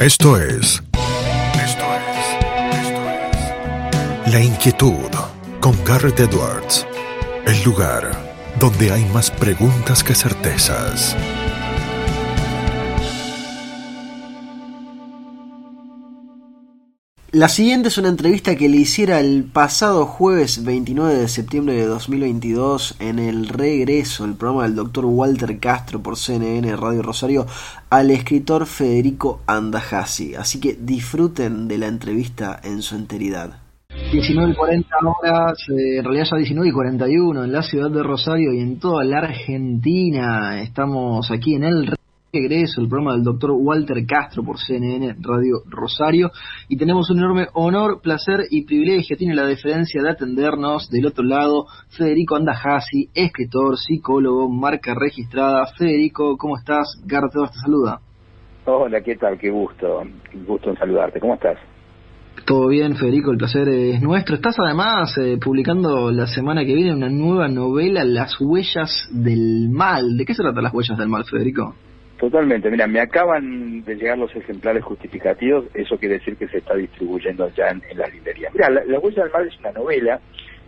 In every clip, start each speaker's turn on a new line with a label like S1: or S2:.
S1: Esto es. Esto es. Esto es. La inquietud con Garrett Edwards. El lugar donde hay más preguntas que certezas.
S2: La siguiente es una entrevista que le hiciera el pasado jueves 29 de septiembre de 2022 en el regreso, el programa del doctor Walter Castro por CNN Radio Rosario, al escritor Federico Andajasi. Así que disfruten de la entrevista en su enteridad. 19 y 40 horas, en realidad ya 19 y 41 en la ciudad de Rosario y en toda la Argentina. Estamos aquí en el regreso, el programa del doctor Walter Castro por CNN Radio Rosario. Y tenemos un enorme honor, placer y privilegio. Tiene la deferencia de atendernos del otro lado Federico Andajasi, escritor, psicólogo, marca registrada. Federico, ¿cómo estás? Garro te saluda.
S3: Hola, ¿qué tal? Qué gusto. Qué gusto en saludarte. ¿Cómo estás?
S2: Todo bien, Federico, el placer es nuestro. Estás además eh, publicando la semana que viene una nueva novela, Las huellas del mal. ¿De qué se trata Las huellas del mal, Federico?
S3: Totalmente, mira, me acaban de llegar los ejemplares justificativos, eso quiere decir que se está distribuyendo ya en, las librerías. Mira, la, la, Huella del Mal es una novela,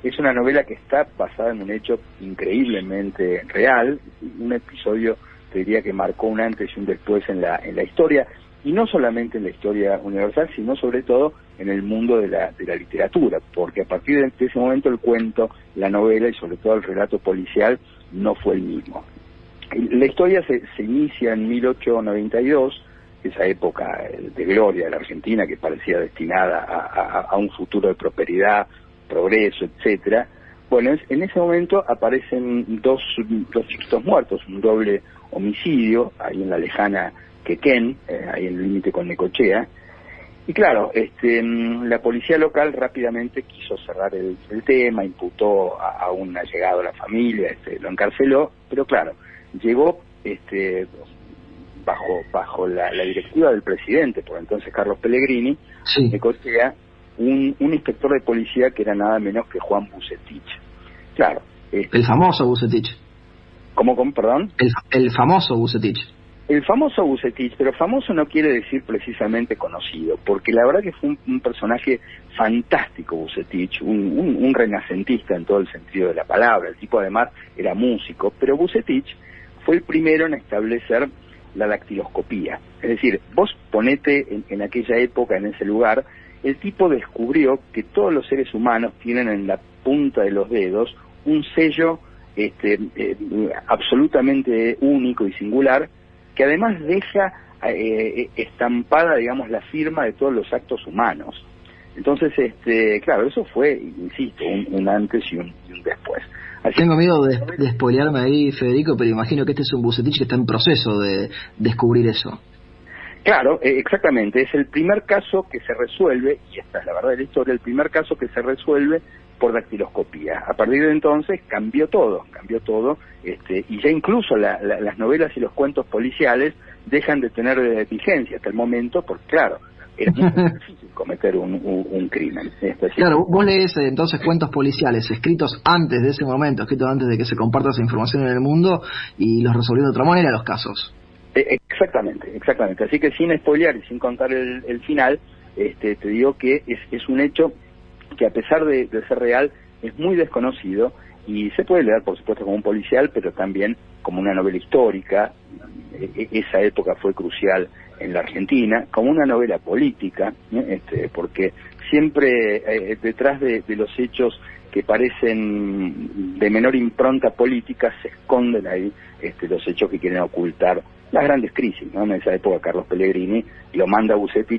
S3: es una novela que está basada en un hecho increíblemente real, un episodio, te diría que marcó un antes y un después en la, en la historia, y no solamente en la historia universal, sino sobre todo en el mundo de la, de la literatura, porque a partir de ese momento el cuento, la novela y sobre todo el relato policial no fue el mismo. La historia se, se inicia en 1892, esa época de gloria de la Argentina que parecía destinada a, un futuro de prosperidad, progreso, etcétera. Bueno, en ese momento aparecen dos, dos chiquitos muertos, un doble homicidio, ahí en la lejana Quequén, eh, ahí en el límite con Necochea. Y claro, este, la policía local rápidamente quiso cerrar el, tema, imputó a, a, un allegado a la familia, este, lo encarceló, pero claro, llegó este bajo bajo la, directiva del presidente, por entonces Carlos Pellegrini, de Cotea, un, un inspector de policía que era nada menos que Juan Bucetich. Claro.
S2: Este, el famoso Bucetich.
S3: ¿Cómo, cómo perdón?
S2: El, el famoso Bucetich.
S3: El famoso Bucetich, pero famoso no quiere decir precisamente conocido, porque la verdad que fue un, personaje fantástico Bucetich, un, un, un, renacentista en todo el sentido de la palabra. El tipo además era músico, pero Bucetich fue el primero en establecer la dactiloscopía. Es decir, vos ponete en, aquella época, en ese lugar, el tipo descubrió que todos los seres humanos tienen en la punta de los dedos un sello este, eh, absolutamente único y singular que además deja eh, estampada, digamos, la firma de todos los actos humanos. Entonces, este, claro, eso fue, insisto, un, antes y un.
S2: Tengo miedo de, de ahí, Federico, pero imagino que este es un Bucetich que está en proceso de descubrir eso.
S3: Claro, eh, exactamente. Es el primer caso que se resuelve, y esta es la verdad de la historia, el primer caso que se resuelve por dactiloscopía. A partir de entonces cambió todo, cambió todo, este, y ya incluso las novelas y los cuentos policiales dejan de tener vigencia hasta el momento, porque claro, es muy difícil cometer un, crimen.
S2: Claro, vos lees eh, entonces cuentos policiales escritos antes de ese momento, escritos antes de que se comparta esa información en el mundo y los resolvió de otra manera los casos.
S3: Eh, exactamente, exactamente. Así que sin spoilear y sin contar el, final, este, te digo que es, es un hecho que a pesar de, de ser real es muy desconocido y se puede leer, por supuesto, como un policial, pero también como una novela histórica. E, e, esa época fue crucial en la Argentina, como una novela política, este, porque siempre eh, detrás de, los hechos que parecen de menor impronta política se esconden ahí este, los hechos que quieren ocultar las grandes crisis. ¿no? En esa época Carlos Pellegrini lo manda a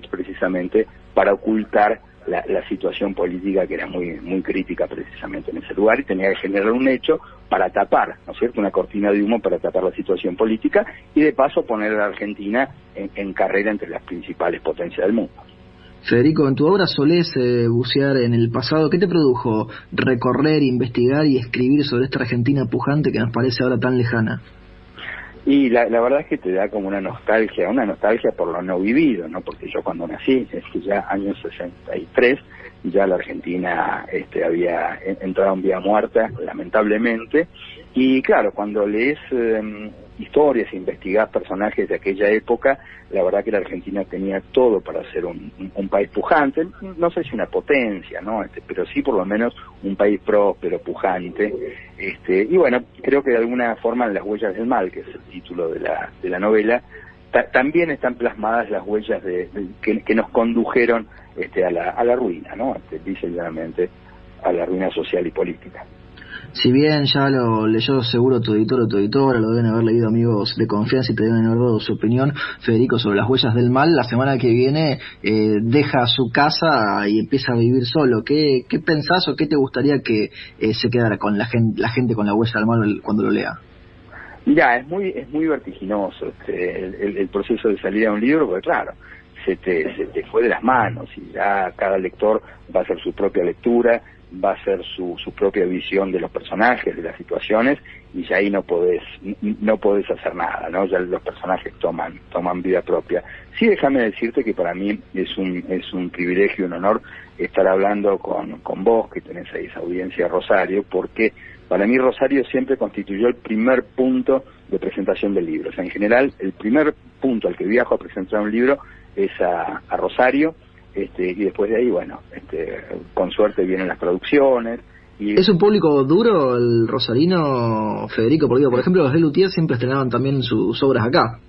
S3: precisamente para ocultar la, situación política que era muy muy crítica precisamente en ese lugar y tenía que generar un hecho para tapar, ¿no es cierto?, una cortina de humo para tapar la situación política y de paso poner a la Argentina en, carrera entre las principales potencias del mundo.
S2: Federico, en tu obra solés eh, bucear en el pasado. ¿Qué te produjo recorrer, investigar y escribir sobre esta Argentina pujante que nos parece ahora tan lejana?
S3: Y la, la, verdad es que te da como una nostalgia, una nostalgia por lo no vivido, ¿no? Porque yo cuando nací, es que ya años 63, ya la Argentina este, había entrado en vía muerta, lamentablemente. Y claro, cuando lees em, historias, investigás personajes de aquella época, la verdad que la Argentina tenía todo para ser un, país pujante, no sé si una potencia, ¿no? Este, pero sí por lo menos un país próspero, pujante. Este, y bueno, creo que de alguna forma en Las huellas del mal, que es el título de la, de la novela, también están plasmadas las huellas de, que, nos condujeron este, a, la, a la ruina, ¿no? Este, dice claramente a la ruina social y política.
S2: Si bien ya lo leyó seguro tu editor o tu editora, lo deben haber leído amigos de confianza y te deben haber dado su opinión, Federico, sobre las huellas del mal, la semana que viene eh, deja su casa y empieza a vivir solo. ¿Qué, qué pensás o qué te gustaría que eh, se quedara con la gente, con la huella del mal cuando lo lea?
S3: Mira, es muy, es muy vertiginoso este, el, proceso de salida de un libro, porque claro, se te, se te fue de las manos y ya cada lector va a hacer su propia lectura, va a ser su, su propia visión de los personajes, de las situaciones, y ya ahí no podés, no podés hacer nada, ¿no? Ya los personajes toman, toman vida propia. Sí, déjame decirte que para mí es un, es un privilegio, un honor estar hablando con, con vos, que tenés ahí esa audiencia Rosario, porque para mí Rosario siempre constituyó el primer punto de presentación del libro. O sea, en general, el primer punto al que viajo a presentar un libro es a, Rosario, este, y después de ahí, bueno, este, con suerte vienen las producciones. Y...
S2: ¿Es un público duro el rosarino, Federico? Porque, por ejemplo, los de Lutier siempre estrenaban también sus obras acá.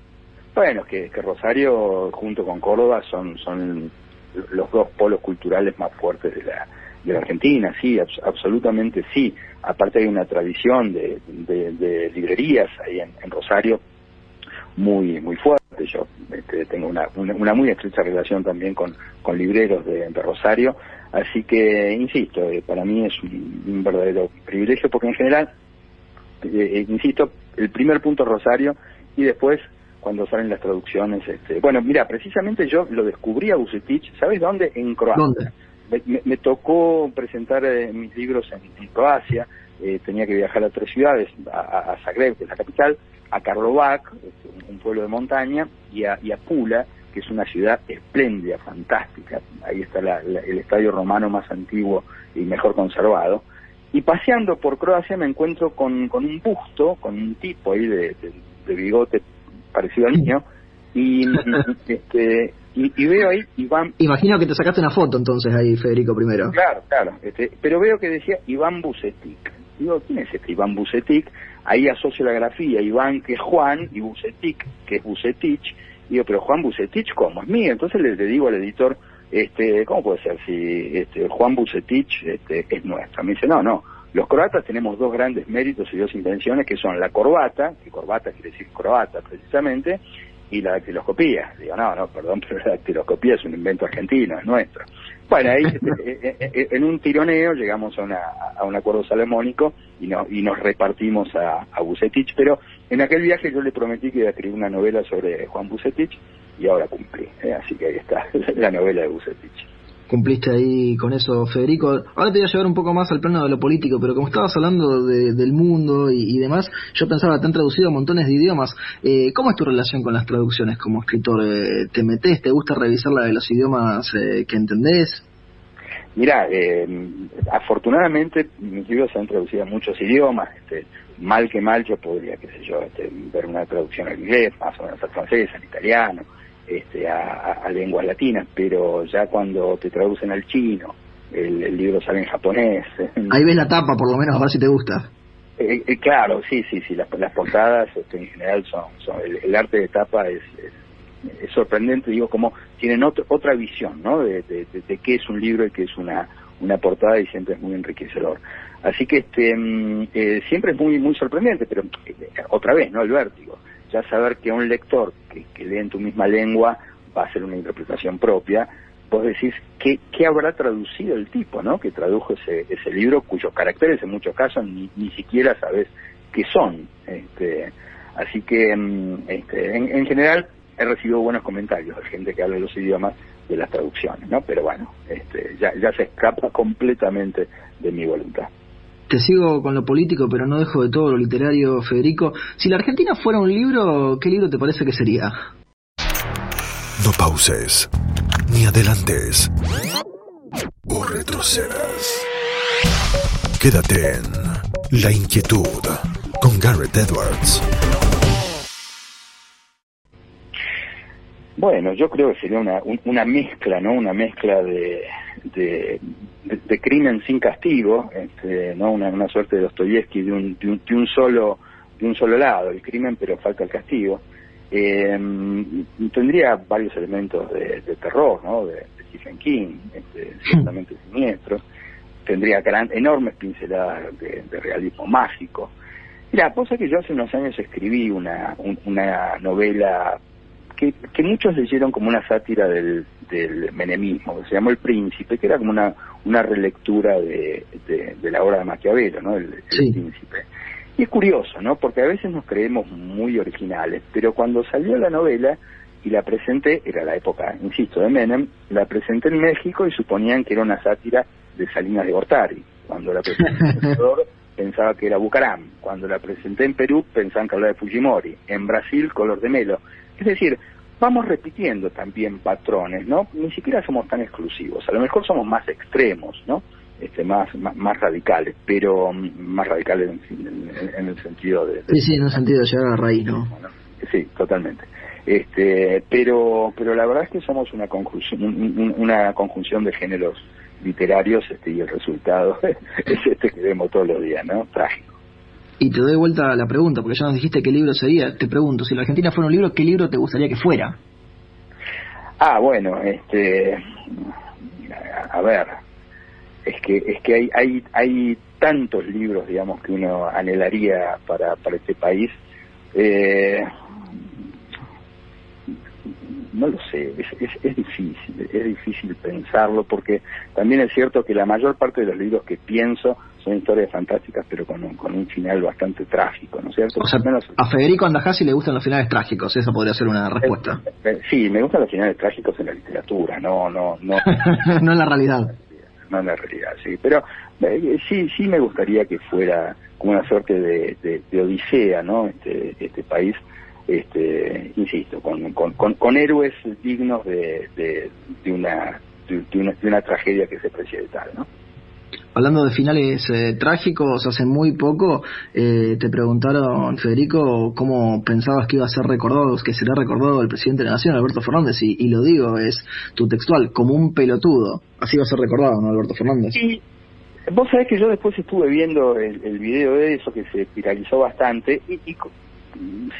S3: Bueno, que, que Rosario junto con Córdoba son, son los dos polos culturales más fuertes de la, de la Argentina, sí, absolutamente sí. Aparte hay una tradición de, de, librerías ahí en, Rosario muy muy fuerte. Yo este, tengo una, una, muy estrecha relación también con, con libreros de, Rosario, así que, insisto, eh, para mí es un, verdadero privilegio porque en general, eh, eh, insisto, el primer punto Rosario y después cuando salen las traducciones. Este, bueno, mira, precisamente yo lo descubrí a Bucetich, ¿sabes dónde? En Croacia me, tocó presentar eh, mis libros en, Croacia, eh, tenía que viajar a tres ciudades, a, Zagreb, que es la capital, a Karlovac, un, pueblo de montaña, y a, Pula, que es una ciudad espléndida, fantástica. Ahí está el estadio romano más antiguo y mejor conservado. Y paseando por Croacia me encuentro con, un busto, con un tipo ahí de, de bigote parecido al niño, y este, y, veo ahí Iván...
S2: Imagino que te sacaste una foto entonces ahí, Federico, primero.
S3: Claro, claro. Este, pero veo que decía Iván Bucetic. Digo, ¿quién es este Iván Bucetic? Ahí asocio la grafía, Iván que es Juan y Bucetic que es Bucetich. Digo, pero Juan Bucetich, ¿cómo? Es mío. Entonces le, digo al editor, este, ¿cómo puede ser si este, Juan Bucetich este, es nuestra? Me dice, no, no. Los croatas tenemos dos grandes méritos y dos invenciones que son la corbata, que corbata quiere decir croata precisamente, y la dactiloscopía. Digo, no, no, perdón, pero la dactiloscopía es un invento argentino, es nuestro. Bueno, ahí eh, eh, eh, en un tironeo llegamos a, una, un acuerdo salomónico y, no, y nos repartimos a, a pero en aquel viaje yo le prometí que iba a escribir una novela sobre Juan Bucetich y ahora cumplí. así que ahí está la novela de Bucetich
S2: cumpliste ahí con eso, Federico. Ahora te voy a llevar un poco más al plano de lo político, pero como estabas hablando del mundo y, demás, yo pensaba, te han traducido montones de idiomas. Eh, ¿Cómo es tu relación con las traducciones como escritor? Eh, ¿Te metes? ¿Te gusta revisar la de los idiomas eh, que entendés?
S3: Mira, afortunadamente mis libros se han traducido a muchos idiomas. Este, mal que mal yo podría, qué sé yo, este, ver una traducción en inglés, más o menos al francés, en italiano este, a, lenguas latinas, pero ya cuando te traducen al chino, el, libro sale en japonés.
S2: Ahí ves la tapa, por lo menos, a ver si te gusta.
S3: Eh, eh, claro, sí, sí, sí, las, portadas este, en general son, son el, arte de tapa es, es, sorprendente, digo, como tienen otra visión, ¿no? De, de, qué es un libro y qué es una, una portada y siempre es muy enriquecedor. Así que este mm, eh, siempre es muy muy sorprendente, pero otra vez, ¿no? El vértigo ya saber que un lector que, que lee en tu misma lengua va a hacer una interpretación propia, vos decís qué, qué habrá traducido el tipo, ¿no? Que tradujo ese, ese libro cuyos caracteres en muchos casos ni, ni siquiera sabes qué son. Este, así que mm, este, en, general he recibido buenos comentarios de gente que habla los idiomas de las traducciones, ¿no? Pero bueno, este, ya, ya se escapa completamente de mi voluntad
S2: te sigo con lo político, pero no dejo de todo lo literario, Federico. Si la Argentina fuera un libro, ¿qué libro te parece que sería?
S1: No pauses, ni adelantes, o retrocedas. Quédate en La Inquietud con Garrett Edwards.
S3: Bueno, yo creo que sería una, una mezcla, ¿no? Una mezcla de, de, crimen sin castigo, este, ¿no? Una, una suerte de Dostoyevsky de un, de un, solo de un solo lado, el crimen pero falta el castigo. Eh, tendría varios elementos de, terror, ¿no? De, Stephen King, este, ciertamente siniestro. Tendría gran, enormes pinceladas de, realismo mágico. Mira, cosa que yo hace unos años escribí una, una novela que, que muchos leyeron como una sátira del, del menemismo, que se llamó El Príncipe, que era como una, una relectura de, de, la obra de Maquiavelo, ¿no? El, Príncipe. Y es curioso, ¿no? Porque a veces nos creemos muy originales, pero cuando salió la novela y la presenté, era la época, insisto, de Menem, la presenté en México y suponían que era una sátira de Salinas de Gortari. Cuando la presenté en Ecuador, pensaba que era Bucaram. Cuando la presenté en Perú, pensaban que hablaba de Fujimori. En Brasil, Color de Melo. Es decir, vamos repitiendo también patrones, ¿no? Ni siquiera somos tan exclusivos, a lo mejor somos más extremos, ¿no? Este, más, más, radicales, pero mm, más radicales en, el sentido de,
S2: Sí, sí, en el sentido de llegar a la raíz, ¿no?
S3: Sí, totalmente. Este, pero, pero la verdad es que somos una conjunción, una conjunción de géneros literarios este, y el resultado es este que vemos todos los días, ¿no? Trágico.
S2: Y te doy vuelta a la pregunta, porque ya nos dijiste qué libro sería. Te pregunto, si la Argentina fuera un libro, ¿qué libro te gustaría que fuera?
S3: Ah, bueno, este, a ver, es que es que hay hay hay tantos libros, digamos, que uno anhelaría para para este país. Eh, no lo sé, es, es, es, difícil, es difícil pensarlo porque también es cierto que la mayor parte de los libros que pienso son historias fantásticas, pero con un, con un final bastante trágico, ¿no es cierto?
S2: a Federico Andajasi le gustan los finales trágicos, esa podría ser una respuesta.
S3: Eh, eh, sí, me gustan los finales trágicos en la literatura, no, no, no.
S2: no en la realidad.
S3: No en la realidad, sí, pero eh, sí, sí me gustaría que fuera como una suerte de, de, odisea, ¿no? Este, este país, este, insisto, con, con, con, héroes dignos de, de, de una, de, una, de una tragedia que se precie de tal, ¿no?
S2: hablando de finales eh, trágicos, hace muy poco eh, te preguntaron, Federico, cómo pensabas que iba a ser recordado, que será recordado el presidente de la Nación, Alberto Fernández, y, lo digo, es tu textual, como un pelotudo. Así va a ser recordado, ¿no, Alberto Fernández?
S3: Sí. Vos sabés que yo después estuve viendo el, video de eso, que se viralizó bastante, y,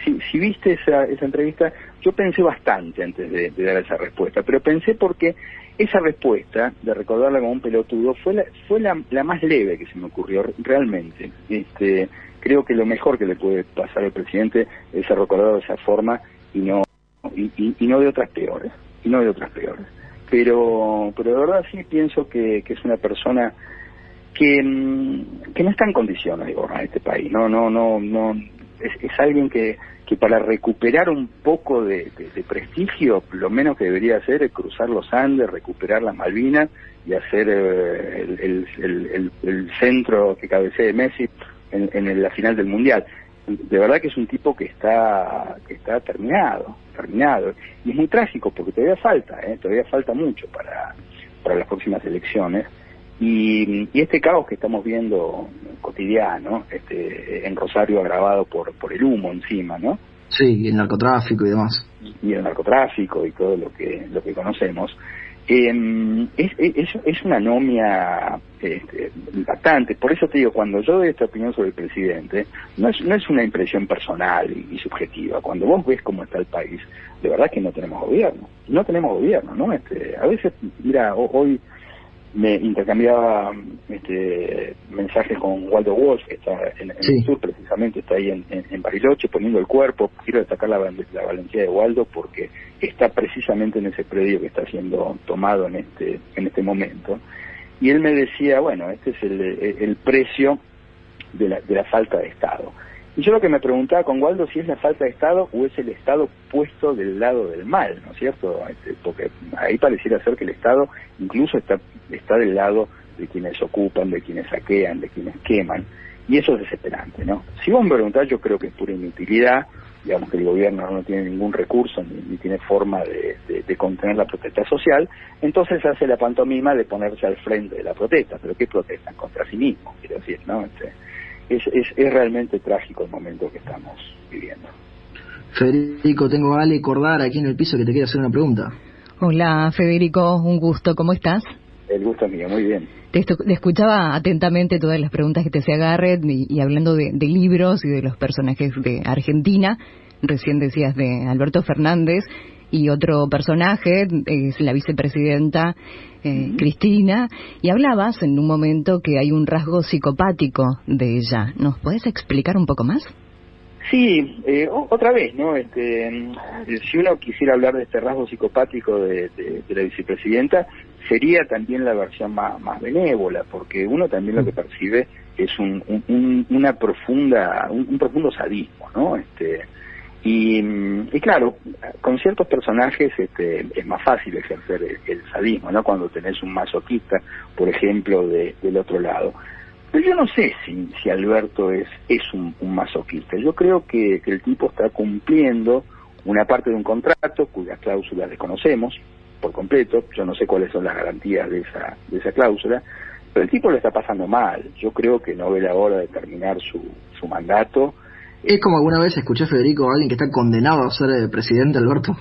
S3: si, viste esa, esa entrevista, yo pensé bastante antes de, dar esa respuesta, pero pensé porque esa respuesta de recordarla como un pelotudo fue la, fue la, más leve que se me ocurrió realmente. Este, creo que lo mejor que le puede pasar al presidente es ser recordado de esa forma y no y, y, no de otras peores y no de otras peores. Pero pero de verdad sí pienso que, que es una persona que, mm, que no está en condiciones de gobernar este país. No no no no es, alguien que, que para recuperar un poco de, prestigio, lo menos que debería hacer es cruzar los Andes, recuperar las Malvinas y hacer eh, el, el, centro que cabecee Messi en, en, la final del Mundial. De verdad que es un tipo que está que está terminado, terminado. Y es muy trágico porque todavía falta, ¿eh? todavía falta mucho para, para las próximas elecciones. Y, este caos que estamos viendo cotidiano, este, en Rosario agravado por, por el humo encima, ¿no?
S2: Sí, el narcotráfico y demás.
S3: Y el narcotráfico y todo lo que, lo que conocemos. Eh, es, es, es, una anomia este, impactante. Por eso te digo, cuando yo doy esta opinión sobre el presidente, no es, no es una impresión personal y, subjetiva. Cuando vos ves cómo está el país, de verdad que no tenemos gobierno. No tenemos gobierno, ¿no? Este, a veces, mira, hoy me intercambiaba este, mensajes con Waldo Walsh, que está en, el sur, precisamente está ahí en, en, Bariloche, poniendo el cuerpo. Quiero destacar la, la, valentía de Waldo porque está precisamente en ese predio que está siendo tomado en este, en este momento. Y él me decía, bueno, este es el, el precio de la, de la falta de Estado. Y yo lo que me preguntaba con Waldo si es la falta de Estado o es el Estado puesto del lado del mal, ¿no es cierto? Este, porque ahí pareciera ser que el Estado incluso está, está del lado de quienes ocupan, de quienes saquean, de quienes queman, y eso es desesperante, ¿no? Si vos me preguntás, yo creo que es pura inutilidad, digamos que el gobierno no tiene ningún recurso ni, tiene forma de, de, contener la protesta social, entonces hace la pantomima de ponerse al frente de la protesta, pero ¿qué protestan? Contra sí mismo, quiero decir, ¿no? Este, es, es, es realmente trágico el momento que estamos viviendo.
S2: Federico, tengo a Ale Cordar aquí en el piso que te quiere hacer una pregunta.
S4: Hola Federico, un gusto, ¿cómo estás?
S3: El gusto es mío, muy bien.
S4: Te, escuchaba atentamente todas las preguntas que te hacía Garrett y, hablando de, libros y de los personajes de Argentina. Recién decías de Alberto Fernández y otro personaje es la vicepresidenta eh, Cristina y hablabas en un momento que hay un rasgo psicopático de ella. ¿Nos puedes explicar un poco más?
S3: Sí, eh, otra vez, ¿no? Este, si uno quisiera hablar de este rasgo psicopático de, la vicepresidenta, sería también la versión más, benévola, porque uno también lo que percibe es un, una profunda, un, profundo sadismo, ¿no? Este, y, claro, con ciertos personajes este, es más fácil ejercer el, sadismo, ¿no? Cuando tenés un masoquista, por ejemplo, del otro lado. Pero yo no sé si, si Alberto es, es un, masoquista. Yo creo que, el tipo está cumpliendo una parte de un contrato cuyas cláusulas desconocemos por completo. Yo no sé cuáles son las garantías de esa, de esa cláusula. Pero el tipo lo está pasando mal. Yo creo que no ve la hora de terminar su, su mandato.
S2: ¿Es como alguna vez escuché, Federico, a alguien que está condenado a ser presidente, Alberto?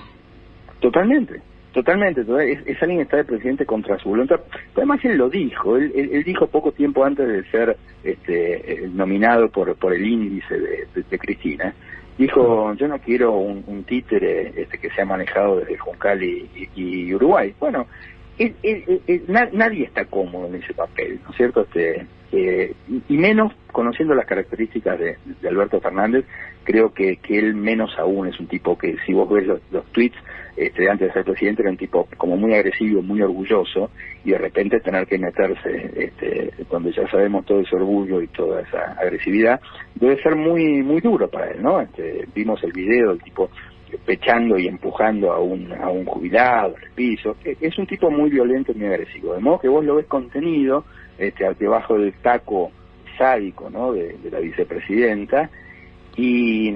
S3: Totalmente, Totalmente, esa línea está de presidente contra su voluntad. además él lo dijo, él, dijo poco tiempo antes de ser este, eh, nominado por, por el índice de, Cristina, dijo, yo no quiero un, títere este, que sea manejado desde Juncal y, Uruguay. Bueno, nadie está cómodo en ese papel, ¿no es cierto? Este, eh, y menos conociendo las características de, Alberto Fernández, creo que, que, él menos aún es un tipo que, si vos ves los, tweets este, antes de ser presidente, era un tipo como muy agresivo, muy orgulloso, y de repente tener que meterse este, donde ya sabemos todo ese orgullo y toda esa agresividad, debe ser muy muy duro para él, ¿no? Este, vimos el video del tipo pechando y empujando a un, a un jubilado al piso. E, es un tipo muy violento y muy agresivo. De modo que vos lo ves contenido este, debajo del taco sádico ¿no? de, la vicepresidenta y,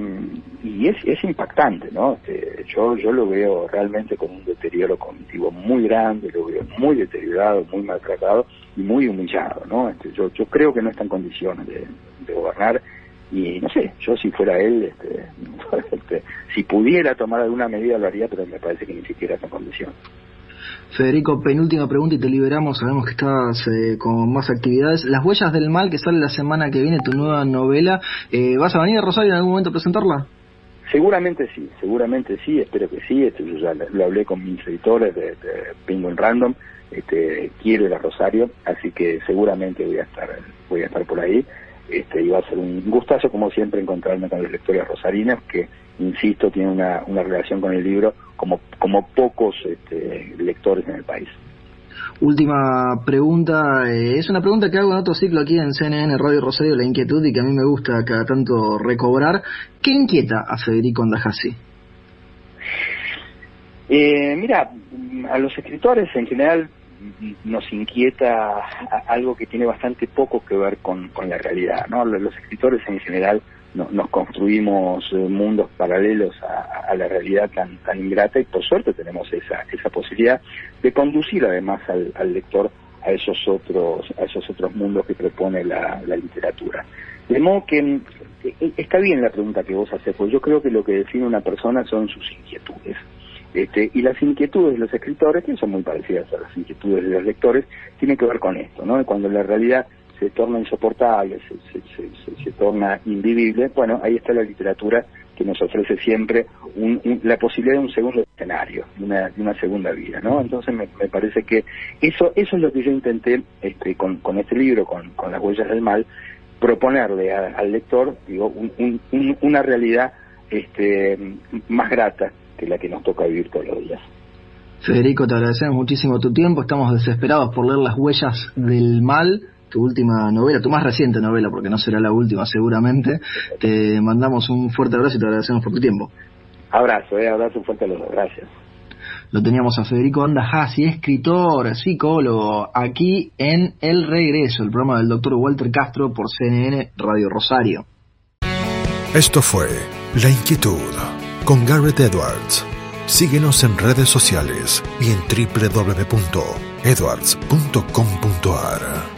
S3: y es, es impactante, ¿no? Este, yo, yo lo veo realmente con un deterioro cognitivo muy grande, lo veo muy deteriorado, muy maltratado y muy humillado, ¿no? Este, yo, yo creo que no está en condiciones de, gobernar y no sé, yo si fuera él, este, si pudiera tomar alguna medida lo haría, pero me parece que ni siquiera está en condiciones.
S2: Federico, penúltima pregunta y te liberamos. Sabemos que estás eh, con más actividades. Las huellas del mal que sale la semana que viene, tu nueva novela, eh, ¿vas a venir a Rosario en algún momento a presentarla?
S3: Seguramente sí, seguramente sí, espero que sí. Este, yo ya lo hablé con mis editores de, de Penguin Random. Este, quiero ir a Rosario, así que seguramente voy a estar, voy a estar por ahí. Este, y va a ser un gustazo, como siempre, encontrarme con las lectores rosarinas que insisto, tiene una, una relación con el libro como, como pocos este, lectores en el país.
S2: Última pregunta, eh, es una pregunta que hago en otro ciclo aquí en CNN Radio Rosario, La Inquietud, y que a mí me gusta cada tanto recobrar. ¿Qué inquieta a Federico Andajasi?
S3: Eh, mira, a los escritores en general nos inquieta algo que tiene bastante poco que ver con, con la realidad, ¿no? Los escritores en general nos construimos eh, mundos paralelos a, la realidad tan, tan ingrata y por suerte tenemos esa, esa posibilidad de conducir además al, lector a esos otros a esos otros mundos que propone la, literatura. De modo que está bien la pregunta que vos haces, pues yo creo que lo que define una persona son sus inquietudes. Este, y las inquietudes de los escritores, que son muy parecidas a las inquietudes de los lectores, tienen que ver con esto, ¿no? Cuando la realidad se torna insoportable, se, torna invivible, bueno, ahí está la literatura que nos ofrece siempre la posibilidad de un segundo escenario, de una, una segunda vida, ¿no? Entonces me, parece que eso eso es lo que yo intenté este, con, con este libro, con, con las huellas del mal, proponerle al lector, digo, una realidad este, más grata que la que nos toca vivir todos los días.
S2: Federico, te agradecemos muchísimo tu tiempo, estamos desesperados por leer las huellas del mal tu última novela, tu más reciente novela, porque no será la última seguramente. Te mandamos un fuerte abrazo y te agradecemos por tu tiempo.
S3: Abrazo, eh, abrazo fuerte a los dos, gracias.
S2: Lo teníamos a Federico Andajasi, escritor, psicólogo, aquí en El Regreso, el programa del doctor Walter Castro por CNN Radio Rosario.
S1: Esto fue La Inquietud con Garrett Edwards. Síguenos en redes sociales y en www.edwards.com.ar.